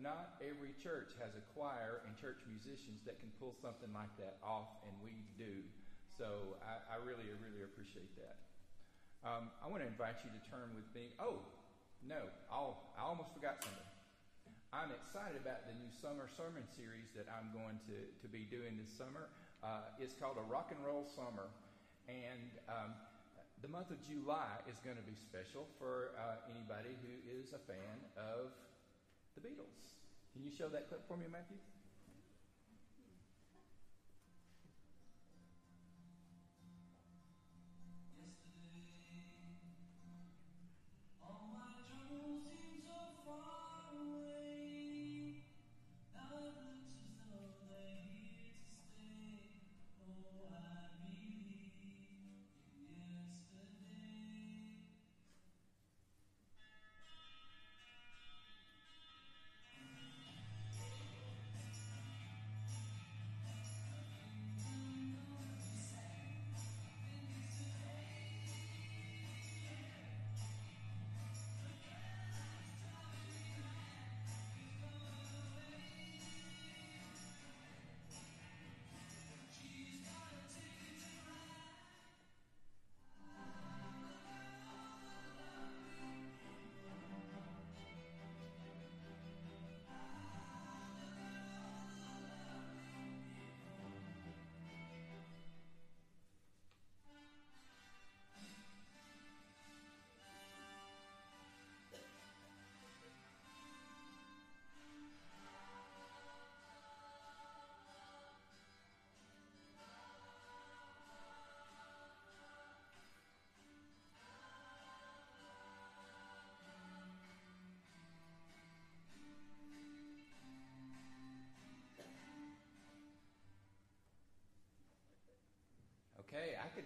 not every church has a choir and church musicians that can pull something like that off, and we do. So I, I really, really appreciate that. Um, I want to invite you to turn with me. Oh, no, I'll, I almost forgot something. I'm excited about the new summer sermon series that I'm going to, to be doing this summer. Uh, it's called A Rock and Roll Summer. And um, the month of July is going to be special for uh, anybody who is a fan of the Beatles. Can you show that clip for me, Matthew?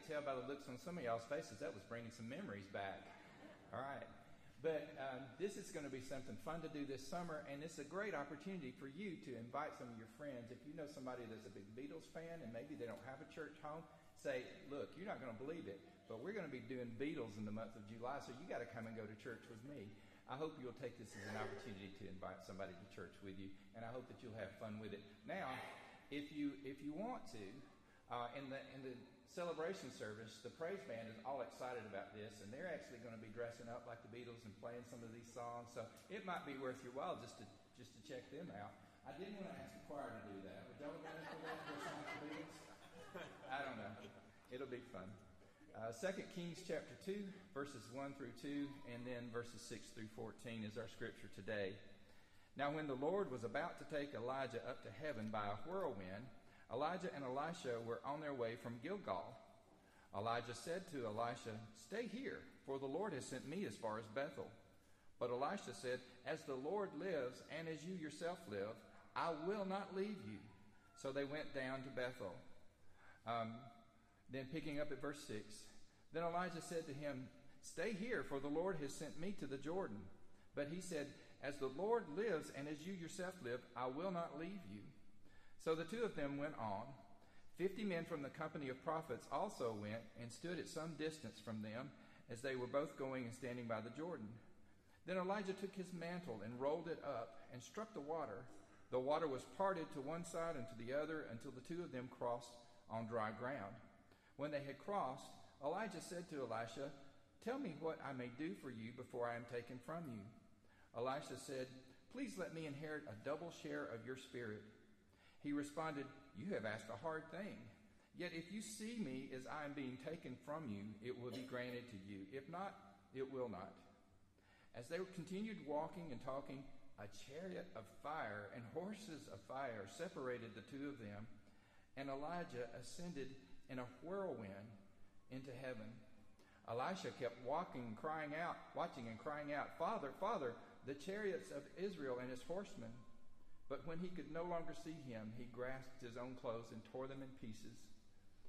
Tell by the looks on some of y'all's faces that was bringing some memories back. All right. But um, this is going to be something fun to do this summer, and it's a great opportunity for you to invite some of your friends. If you know somebody that's a big Beatles fan and maybe they don't have a church home, say, look, you're not going to believe it, but we're going to be doing Beatles in the month of July, so you got to come and go to church with me. I hope you'll take this as an opportunity to invite somebody to church with you, and I hope that you'll have fun with it. Now, if you if you want to, uh, in the in the celebration service, the praise band is all excited about this, and they're actually going to be dressing up like the Beatles and playing some of these songs. So it might be worth your while just to just to check them out. I didn't want to ask the choir to do that. Would y'all go for that for song the Beatles? I don't know. It'll be fun. Uh, 2 Kings chapter 2, verses 1 through 2, and then verses 6 through 14 is our scripture today. Now, when the Lord was about to take Elijah up to heaven by a whirlwind, Elijah and Elisha were on their way from Gilgal. Elijah said to Elisha, Stay here, for the Lord has sent me as far as Bethel. But Elisha said, As the Lord lives, and as you yourself live, I will not leave you. So they went down to Bethel. Um, then, picking up at verse 6, then Elijah said to him, Stay here, for the Lord has sent me to the Jordan. But he said, As the Lord lives, and as you yourself live, I will not leave you. So the two of them went on. Fifty men from the company of prophets also went and stood at some distance from them as they were both going and standing by the Jordan. Then Elijah took his mantle and rolled it up and struck the water. The water was parted to one side and to the other until the two of them crossed on dry ground. When they had crossed, Elijah said to Elisha, Tell me what I may do for you before I am taken from you. Elisha said, Please let me inherit a double share of your spirit. He responded, You have asked a hard thing. Yet if you see me as I am being taken from you, it will be granted to you. If not, it will not. As they continued walking and talking, a chariot of fire and horses of fire separated the two of them, and Elijah ascended in a whirlwind into heaven. Elisha kept walking, crying out, watching and crying out, Father, Father, the chariots of Israel and his horsemen. But when he could no longer see him, he grasped his own clothes and tore them in pieces.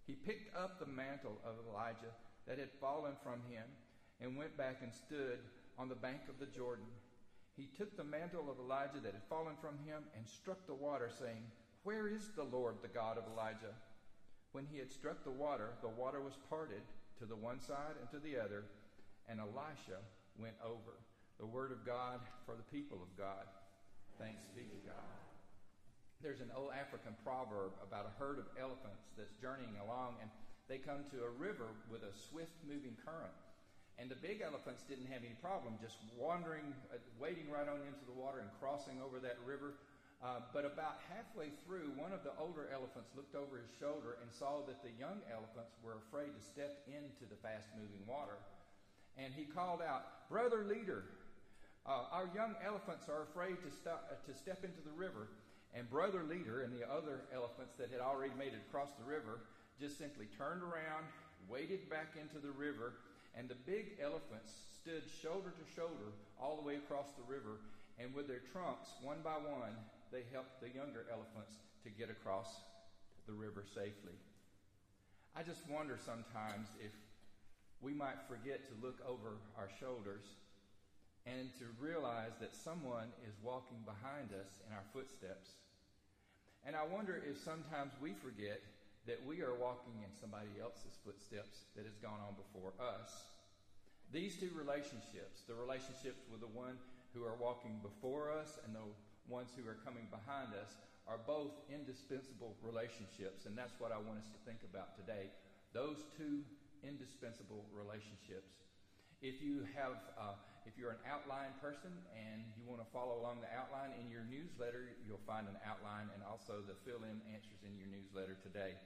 He picked up the mantle of Elijah that had fallen from him and went back and stood on the bank of the Jordan. He took the mantle of Elijah that had fallen from him and struck the water, saying, Where is the Lord, the God of Elijah? When he had struck the water, the water was parted to the one side and to the other, and Elisha went over. The word of God for the people of God. Thanks be to God. There's an old African proverb about a herd of elephants that's journeying along, and they come to a river with a swift moving current. And the big elephants didn't have any problem just wandering, uh, wading right on into the water and crossing over that river. Uh, but about halfway through, one of the older elephants looked over his shoulder and saw that the young elephants were afraid to step into the fast moving water. And he called out, Brother leader, uh, our young elephants are afraid to, stop, uh, to step into the river. And Brother Leader and the other elephants that had already made it across the river just simply turned around, waded back into the river, and the big elephants stood shoulder to shoulder all the way across the river. And with their trunks, one by one, they helped the younger elephants to get across the river safely. I just wonder sometimes if we might forget to look over our shoulders and to realize that someone is walking behind us in our footsteps. And I wonder if sometimes we forget that we are walking in somebody else's footsteps that has gone on before us. These two relationships, the relationships with the one who are walking before us and the ones who are coming behind us, are both indispensable relationships. And that's what I want us to think about today. Those two indispensable relationships. If you have uh, if you're an outline person and you want to follow along the outline in your newsletter, you'll find an outline and also the fill in answers in your newsletter today.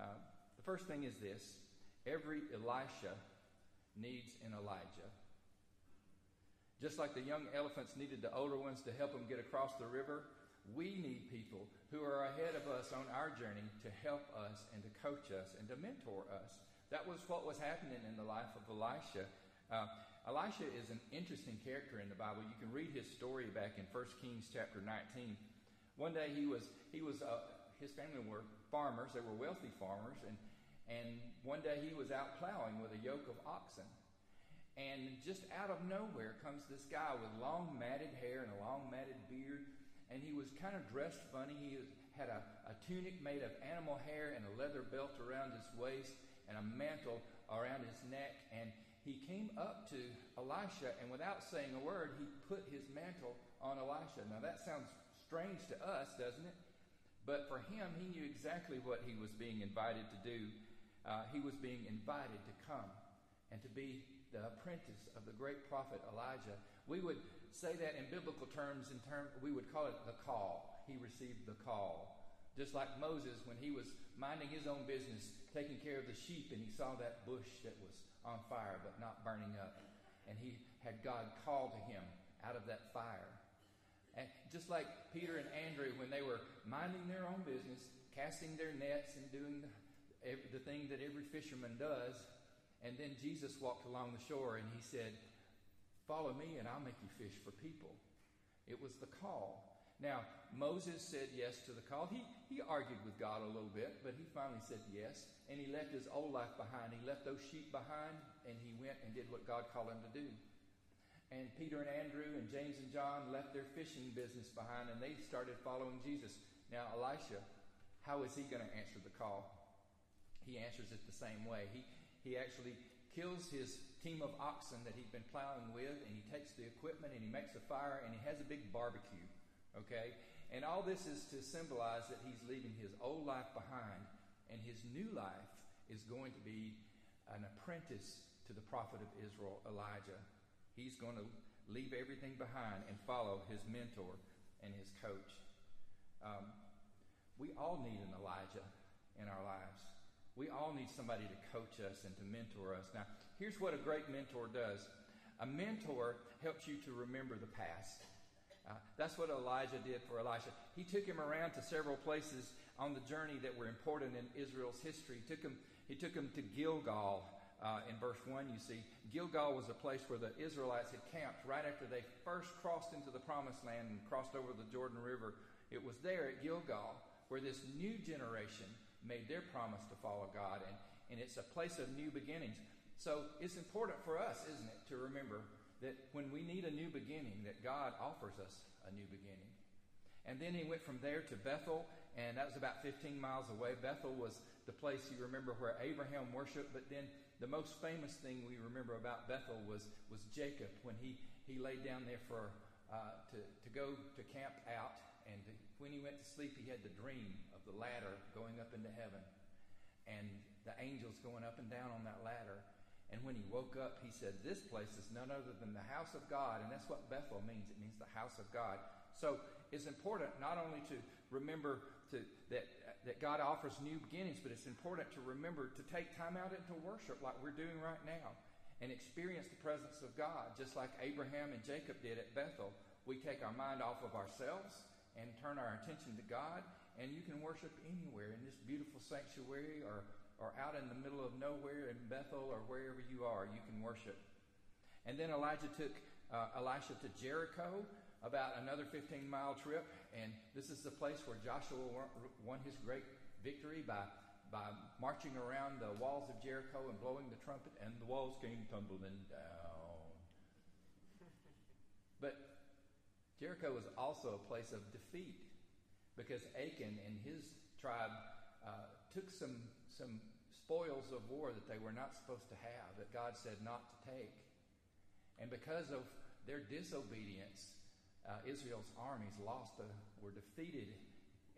Uh, the first thing is this every Elisha needs an Elijah. Just like the young elephants needed the older ones to help them get across the river, we need people who are ahead of us on our journey to help us and to coach us and to mentor us. That was what was happening in the life of Elisha. Uh, Elisha is an interesting character in the Bible. You can read his story back in 1 Kings chapter 19. One day he was, he was uh, his family were farmers. They were wealthy farmers. And, and one day he was out plowing with a yoke of oxen. And just out of nowhere comes this guy with long matted hair and a long matted beard. And he was kind of dressed funny. He had a, a tunic made of animal hair and a leather belt around his waist and a mantle around his neck. And he came up to Elisha, and without saying a word, he put his mantle on Elisha. Now, that sounds strange to us, doesn't it? But for him, he knew exactly what he was being invited to do. Uh, he was being invited to come and to be the apprentice of the great prophet Elijah. We would say that in biblical terms, in term, we would call it the call. He received the call. Just like Moses, when he was minding his own business, taking care of the sheep, and he saw that bush that was on fire but not burning up. And he had God call to him out of that fire. And just like Peter and Andrew, when they were minding their own business, casting their nets and doing the, thing that every fisherman does, and then Jesus walked along the shore and he said, Follow me and I'll make you fish for people. It was the call. Now, Moses said yes to the call. He, he argued with God a little bit, but he finally said yes. And he left his old life behind. He left those sheep behind, and he went and did what God called him to do. And Peter and Andrew and James and John left their fishing business behind, and they started following Jesus. Now, Elisha, how is he going to answer the call? He answers it the same way. He, he actually kills his team of oxen that he'd been plowing with, and he takes the equipment and he makes a fire and he has a big barbecue. Okay? And all this is to symbolize that he's leaving his old life behind, and his new life is going to be an apprentice to the prophet of Israel, Elijah. He's going to leave everything behind and follow his mentor and his coach. Um, we all need an Elijah in our lives. We all need somebody to coach us and to mentor us. Now, here's what a great mentor does a mentor helps you to remember the past. Uh, that's what Elijah did for Elisha. He took him around to several places on the journey that were important in Israel's history. He took him, he took him to Gilgal. Uh, in verse 1, you see, Gilgal was a place where the Israelites had camped right after they first crossed into the promised land and crossed over the Jordan River. It was there at Gilgal where this new generation made their promise to follow God, and, and it's a place of new beginnings. So it's important for us, isn't it, to remember that when we need a new beginning, that God offers us a new beginning. And then he went from there to Bethel, and that was about 15 miles away. Bethel was the place you remember where Abraham worshiped, but then the most famous thing we remember about Bethel was, was Jacob when he, he laid down there for uh, to, to go to camp out. And to, when he went to sleep, he had the dream of the ladder going up into heaven and the angels going up and down on that ladder. And when he woke up, he said, This place is none other than the house of God. And that's what Bethel means. It means the house of God. So it's important not only to remember to, that, that God offers new beginnings, but it's important to remember to take time out into worship like we're doing right now and experience the presence of God, just like Abraham and Jacob did at Bethel. We take our mind off of ourselves and turn our attention to God, and you can worship anywhere in this beautiful sanctuary or or out in the middle of nowhere in Bethel or wherever you are, you can worship. And then Elijah took uh, Elisha to Jericho, about another 15 mile trip, and this is the place where Joshua won his great victory by, by marching around the walls of Jericho and blowing the trumpet, and the walls came tumbling down. But Jericho was also a place of defeat because Achan and his tribe uh, took some some spoils of war that they were not supposed to have, that God said not to take. And because of their disobedience, uh, Israel's armies lost, a, were defeated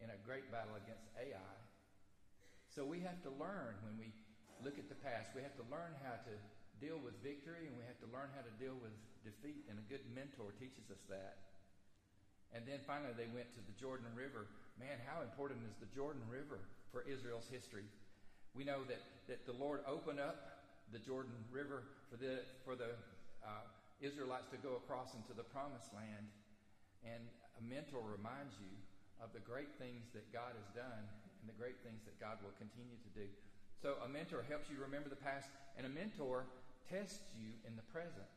in a great battle against Ai. So we have to learn when we look at the past, we have to learn how to deal with victory and we have to learn how to deal with defeat. And a good mentor teaches us that. And then finally, they went to the Jordan River. Man, how important is the Jordan River for Israel's history? We know that, that the Lord opened up the Jordan River for the, for the uh, Israelites to go across into the promised land. And a mentor reminds you of the great things that God has done and the great things that God will continue to do. So a mentor helps you remember the past, and a mentor tests you in the present.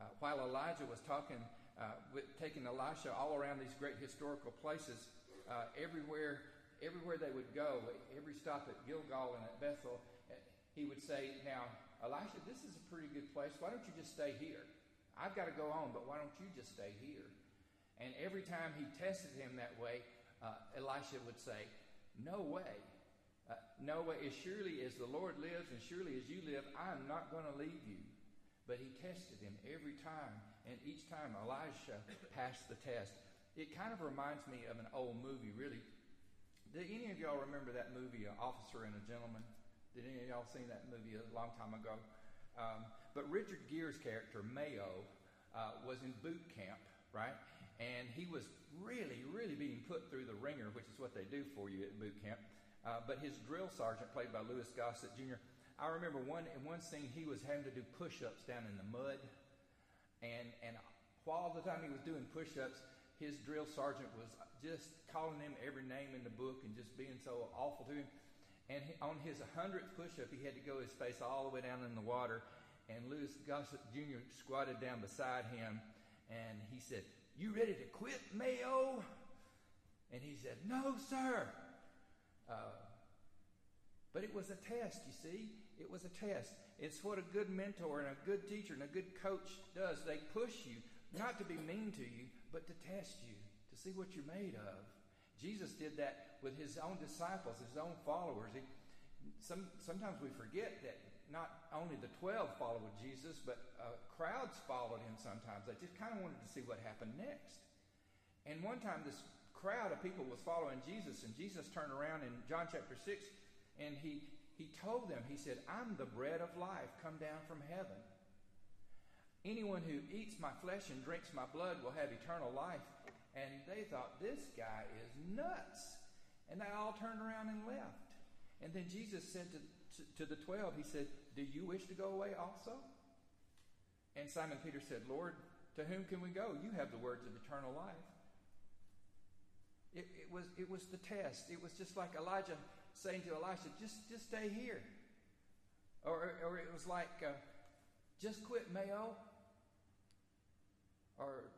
Uh, while Elijah was talking, uh, with, taking Elisha all around these great historical places, uh, everywhere everywhere they would go, every stop at Gilgal and at Bethel, he would say, Now, Elisha, this is a pretty good place. Why don't you just stay here? I've got to go on, but why don't you just stay here? And every time he tested him that way, uh, Elisha would say, No way. Uh, no way. As surely as the Lord lives and surely as you live, I'm not going to leave you. But he tested him every time, and each time Elisha passed the test. It kind of reminds me of an old movie, really. Did any of y'all remember that movie, An Officer and a Gentleman? Did any of y'all seen that movie a long time ago? Um, but Richard Gere's character, Mayo, uh, was in boot camp, right? And he was really, really being put through the wringer, which is what they do for you at boot camp. Uh, but his drill sergeant, played by Louis Gossett Jr., I remember one in one scene he was having to do push-ups down in the mud, and and while the time he was doing push-ups, his drill sergeant was just calling him every name in the book and just being so awful to him. And he, on his 100th push up, he had to go his face all the way down in the water. And Louis Gossett Jr. squatted down beside him and he said, You ready to quit, Mayo? And he said, No, sir. Uh, but it was a test, you see. It was a test. It's what a good mentor and a good teacher and a good coach does. They push you, not to be mean to you, but to test you to see what you're made of. Jesus did that with his own disciples, his own followers. He, some, sometimes we forget that not only the 12 followed Jesus, but uh, crowds followed him sometimes. They just kind of wanted to see what happened next. And one time, this crowd of people was following Jesus, and Jesus turned around in John chapter 6 and he, he told them, He said, I'm the bread of life come down from heaven. Anyone who eats my flesh and drinks my blood will have eternal life, and they thought, this guy is nuts. And they all turned around and left. And then Jesus said to, to, to the twelve, He said, Do you wish to go away also? And Simon Peter said, Lord, to whom can we go? You have the words of eternal life. It, it, was, it was the test. It was just like Elijah saying to Elisha, just, just stay here. Or, or it was like, uh, just quit Mayo. Or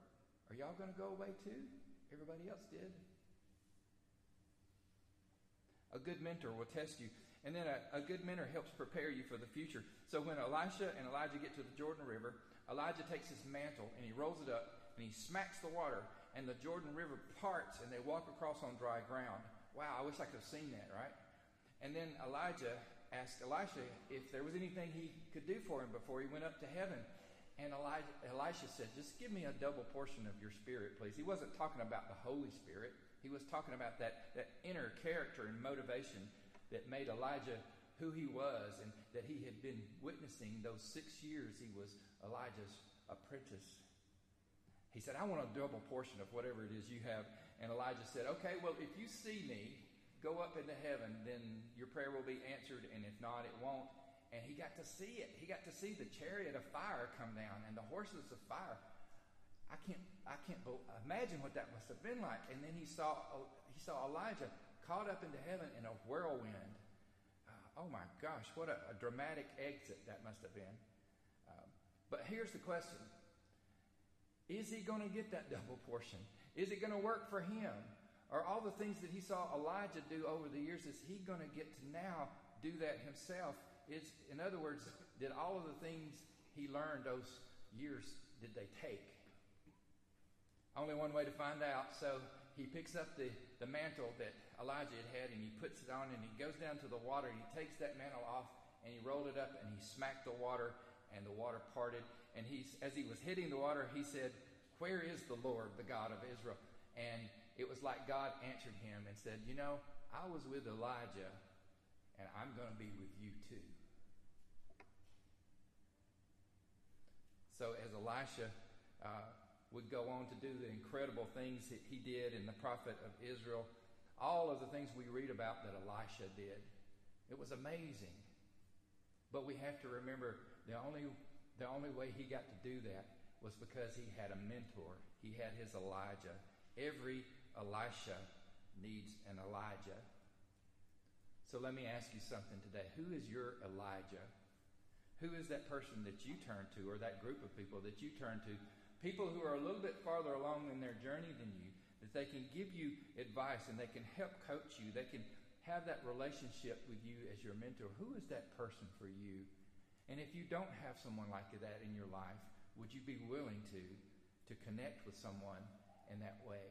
are y'all going to go away too? Everybody else did. A good mentor will test you. And then a, a, good mentor helps prepare you for the future. So when Elisha and Elijah get to the Jordan River, Elijah takes his mantle and he rolls it up and he smacks the water, and the Jordan River parts and they walk across on dry ground. Wow, I wish I could have seen that, right? And then Elijah asked Elisha if there was anything he could do for him before he went up to heaven. And Elijah, Elisha said, Just give me a double portion of your spirit, please. He wasn't talking about the Holy Spirit. He was talking about that, that inner character and motivation that made Elijah who he was and that he had been witnessing those six years he was Elijah's apprentice. He said, I want a double portion of whatever it is you have. And Elijah said, Okay, well, if you see me go up into heaven, then your prayer will be answered, and if not, it won't and he got to see it. He got to see the chariot of fire come down and the horses of fire. I can't, I can't imagine what that must have been like. And then he saw, he saw Elijah caught up into heaven in a whirlwind. Uh, oh my gosh, what a, a, dramatic exit that must have been. Um, but here's the question: Is he going to get that double portion? Is it going to work for him? Are all the things that he saw Elijah do over the years, is he going to get to now do that himself? It's, in other words, did all of the things he learned those years, did they take? Only one way to find out. So he picks up the, the mantle that Elijah had had and he puts it on and he goes down to the water and he takes that mantle off and he rolled it up and he smacked the water and the water parted. And he's, as he was hitting the water, he said, Where is the Lord, the God of Israel? And it was like God answered him and said, You know, I was with Elijah and I'm going to be with you too. So as Elisha uh, would go on to do the incredible things that he did, and the prophet of Israel, all of the things we read about that Elisha did, it was amazing. But we have to remember the only the only way he got to do that was because he had a mentor. He had his Elijah. Every Elisha needs an Elijah. So let me ask you something today. Who is your Elijah? Who is that person that you turn to, or that group of people that you turn to? People who are a little bit farther along in their journey than you, that they can give you advice and they can help coach you. They can have that relationship with you as your mentor. Who is that person for you? And if you don't have someone like that in your life, would you be willing to to connect with someone in that way?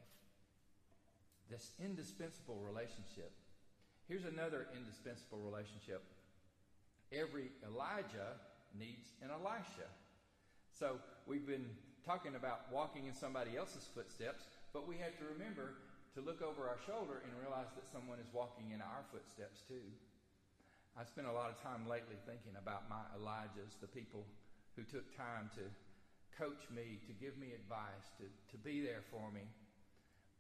This indispensable relationship. Here's another indispensable relationship every Elijah needs an Elisha. So we've been talking about walking in somebody else's footsteps, but we have to remember to look over our shoulder and realize that someone is walking in our footsteps too. I spent a lot of time lately thinking about my Elijahs, the people who took time to coach me, to give me advice, to, to be there for me.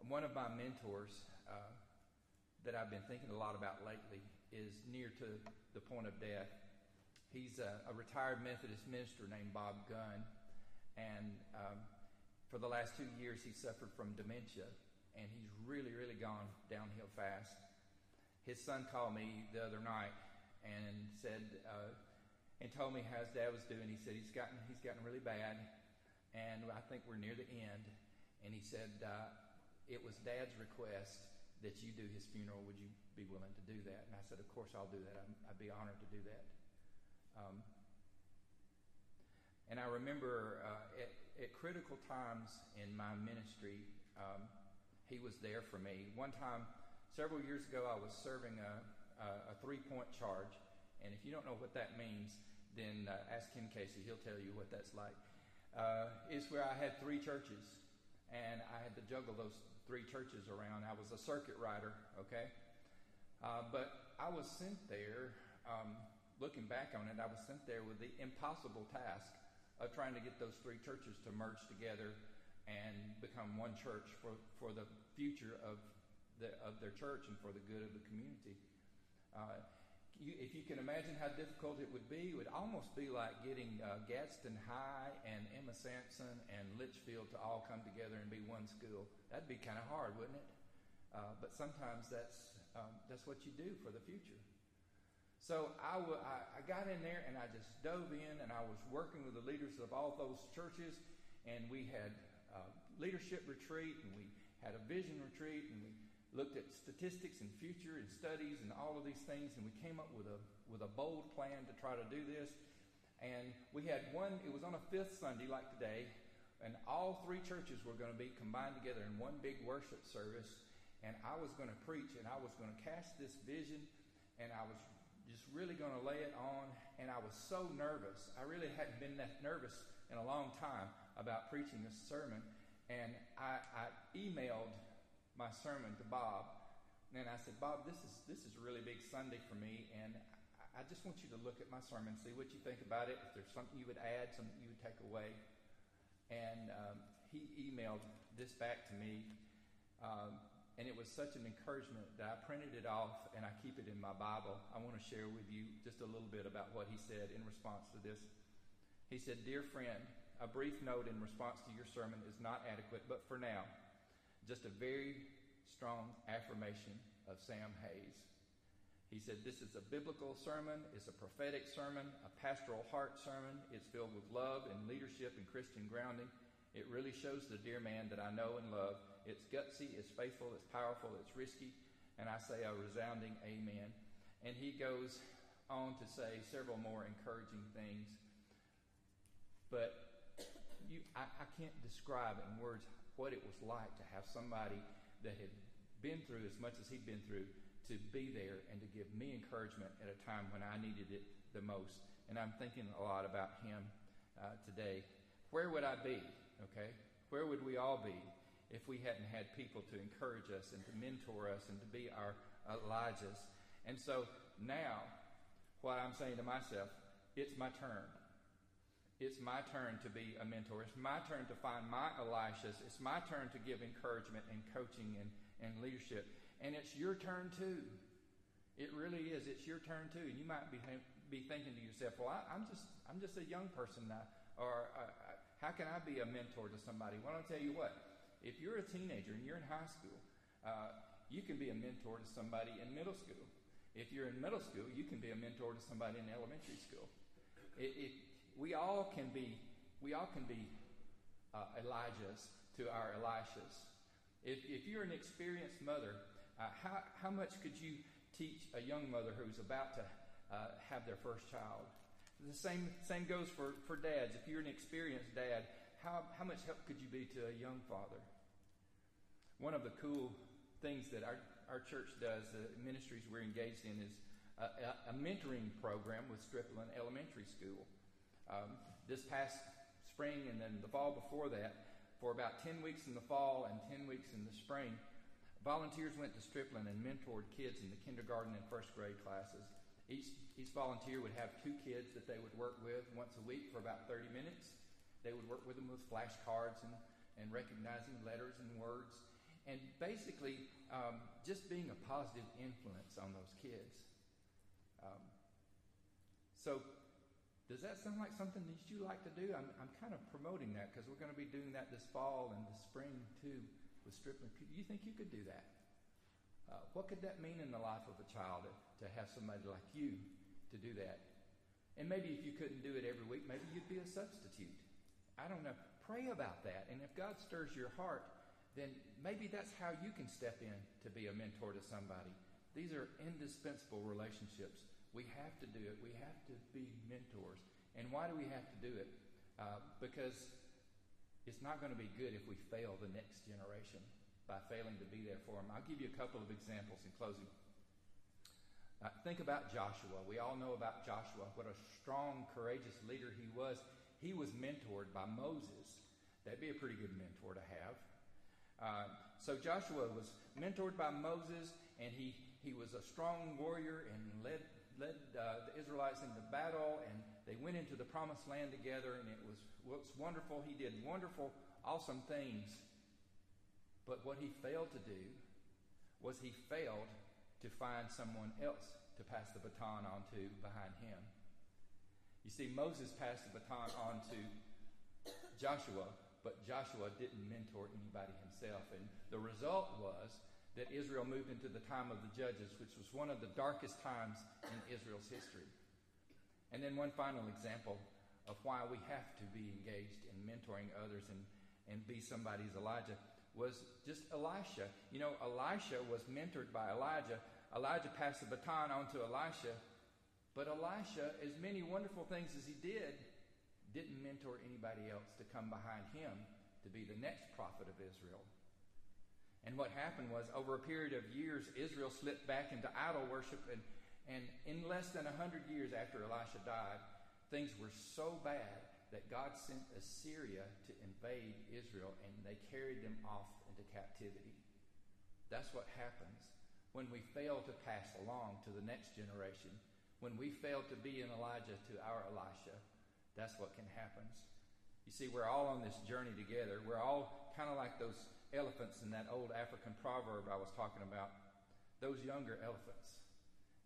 One of my mentors uh, that I've been thinking a lot about lately is near to the point of death. He's a, a retired Methodist minister named Bob Gunn, and um, for the last two years he suffered from dementia, and he's really, really gone downhill fast. His son called me the other night and said, uh, and told me how his dad was doing. He said he's gotten he's gotten really bad, and I think we're near the end. And he said uh, it was Dad's request that you do his funeral. Would you be willing to do that? And I said, Of course I'll do that. i would be honored to do that. Um, and I remember uh, at, at, critical times in my ministry, um, he was there for me. One time, several years ago, I was serving a, a, a three point charge. And if you don't know what that means, then uh, ask Ken Casey. He'll tell you what that's like. Uh, it's where I had three churches, and I had to juggle those three churches around. I was a circuit rider, okay? Uh, but I was sent there um, looking back on it, I was sent there with the impossible task of trying to get those three churches to merge together and become one church for, for the future of, the, of their church and for the good of the community. Uh, you, if you can imagine how difficult it would be, it would almost be like getting uh, Gadsden High and Emma Sansom and Litchfield to all come together and be one school. That'd be kind of hard, wouldn't it? Uh, but sometimes that's um, that's what you do for the future. So I, w- I, I got in there and I just dove in and I was working with the leaders of all those churches and we had a leadership retreat and we had a vision retreat and we looked at statistics and future and studies and all of these things and we came up with a with a bold plan to try to do this and we had one it was on a fifth sunday like today and all three churches were going to be combined together in one big worship service and i was going to preach and i was going to cast this vision and i was just really going to lay it on. And I was so nervous. I really hadn't been that nervous in a long time about preaching a sermon, and I, I emailed my sermon to Bob, and I said, Bob, this is this is a really big Sunday for me, and I just want you to look at my sermon, see what you think about it. If there's something you would add, something you would take away, and um, he emailed this back to me, um, and it was such an encouragement that I printed it off and I keep it in my Bible. I want to share with you just a little bit about what he said in response to this. He said, "Dear friend." A brief note in response to your sermon is not adequate, but for now, just a very strong affirmation of Sam Hayes. He said, This is a biblical sermon, it's a prophetic sermon, a pastoral heart sermon. It's filled with love and leadership and Christian grounding. It really shows the dear man that I know and love. It's gutsy, it's faithful, it's powerful, it's risky, and I say a resounding amen. And he goes on to say several more encouraging things. But you, I, I can't describe in words what it was like to have somebody that had been through as much as he'd been through to be there and to give me encouragement at a time when I needed it the most. And I'm thinking a lot about him uh, today. Where would I be? Okay? Where would we all be if we hadn't had people to encourage us and to mentor us and to be our Elijahs? And so now, what I'm saying to myself, it's my turn. It's my turn to be a mentor. It's my turn to find my Elishas. It's my turn to give encouragement and coaching and, and leadership. And it's your turn too. It really is. It's your turn too. And you might be, be thinking to yourself, well, I, am just, I'm just a young person now. Or uh, uh, how can I be a mentor to somebody? Well, I'll tell you what. If you're a teenager and you're in high school, uh, you can be a mentor to somebody in middle school. If you're in middle school, you can be a mentor to somebody in elementary school. It, we all can be, we all can be uh, Elijahs to our Elishas. If, if you're an experienced mother, uh, how, how much could you teach a young mother who's about to uh, have their first child? The same, same goes for, for dads. If you're an experienced dad, how, how much help could you be to a young father? One of the cool things that our, our church does, the ministries we're engaged in, is a, a, mentoring program with Stripling Elementary School. Um, this past spring and then the fall before that, for about 10 weeks in the fall and 10 weeks in the spring, volunteers went to Stripling and mentored kids in the kindergarten and first grade classes. Each, each volunteer would have two kids that they would work with once a week for about 30 minutes. They would work with them with flashcards and, and recognizing letters and words. And basically, um, just being a positive influence on those kids. Um, so does that sound like something that you like to do? I'm, I'm kind of promoting that because we're going to be doing that this fall and the spring too with Stripling. Do you think you could do that? Uh, what could that mean in the life of a child to have somebody like you to do that? And maybe if you couldn't do it every week, maybe you'd be a substitute. I don't know. Pray about that. And if God stirs your heart, then maybe that's how you can step in to be a mentor to somebody. These are indispensable relationships. We have to do it. We have to be mentors. And why do we have to do it? Uh, because it's not going to be good if we fail the next generation by failing to be there for them. I'll give you a couple of examples in closing. Uh, think about Joshua. We all know about Joshua, what a strong, courageous leader he was. He was mentored by Moses. That'd be a pretty good mentor to have. Uh, so Joshua was mentored by Moses, and he, he was a strong warrior and led led uh, the Israelites into battle, and they went into the promised land together, and it was, was wonderful. He did wonderful, awesome things. But what he failed to do was he failed to find someone else to pass the baton on to behind him. You see, Moses passed the baton on to Joshua, but Joshua didn't mentor anybody himself. And the result was that Israel moved into the time of the judges, which was one of the darkest times in Israel's history. And then one final example of why we have to be engaged in mentoring others and, and be somebody's Elijah was just Elisha. You know, Elisha was mentored by Elijah. Elijah passed the baton on to Elisha, but Elisha, as many wonderful things as he did, didn't mentor anybody else to come behind him to be the next prophet of Israel. And what happened was, over a period of years, Israel slipped back into idol worship. And, and in less than 100 years after Elisha died, things were so bad that God sent Assyria to invade Israel and they carried them off into captivity. That's what happens when we fail to pass along to the next generation. When we fail to be an Elijah to our Elisha, that's what can happen. You see, we're all on this journey together. We're all kind of like those elephants in that old African proverb I was talking about. Those younger elephants.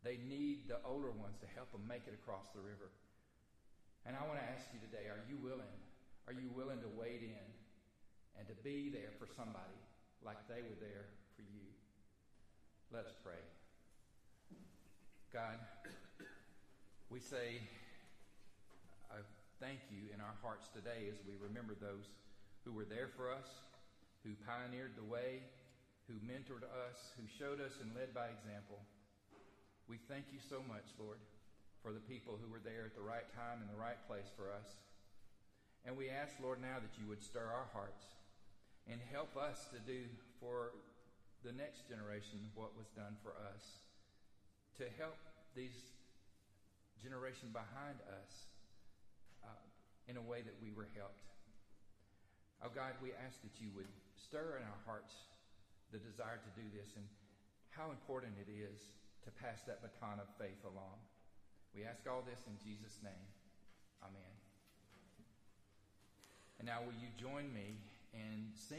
They need the older ones to help them make it across the river. And I want to ask you today are you willing? Are you willing to wade in and to be there for somebody like they were there for you? Let us pray. God, we say uh, thank you in our hearts today as we remember those who were there for us, who pioneered the way, who mentored us, who showed us and led by example. We thank you so much, Lord, for the people who were there at the right time in the right place for us. And we ask, Lord, now that you would stir our hearts and help us to do for the next generation what was done for us, to help these generation behind us uh, in a way that we were helped. Oh God, we ask that you would stir in our hearts the desire to do this and how important it is to pass that baton of faith along. We ask all this in Jesus' name. Amen. And now, will you join me in singing?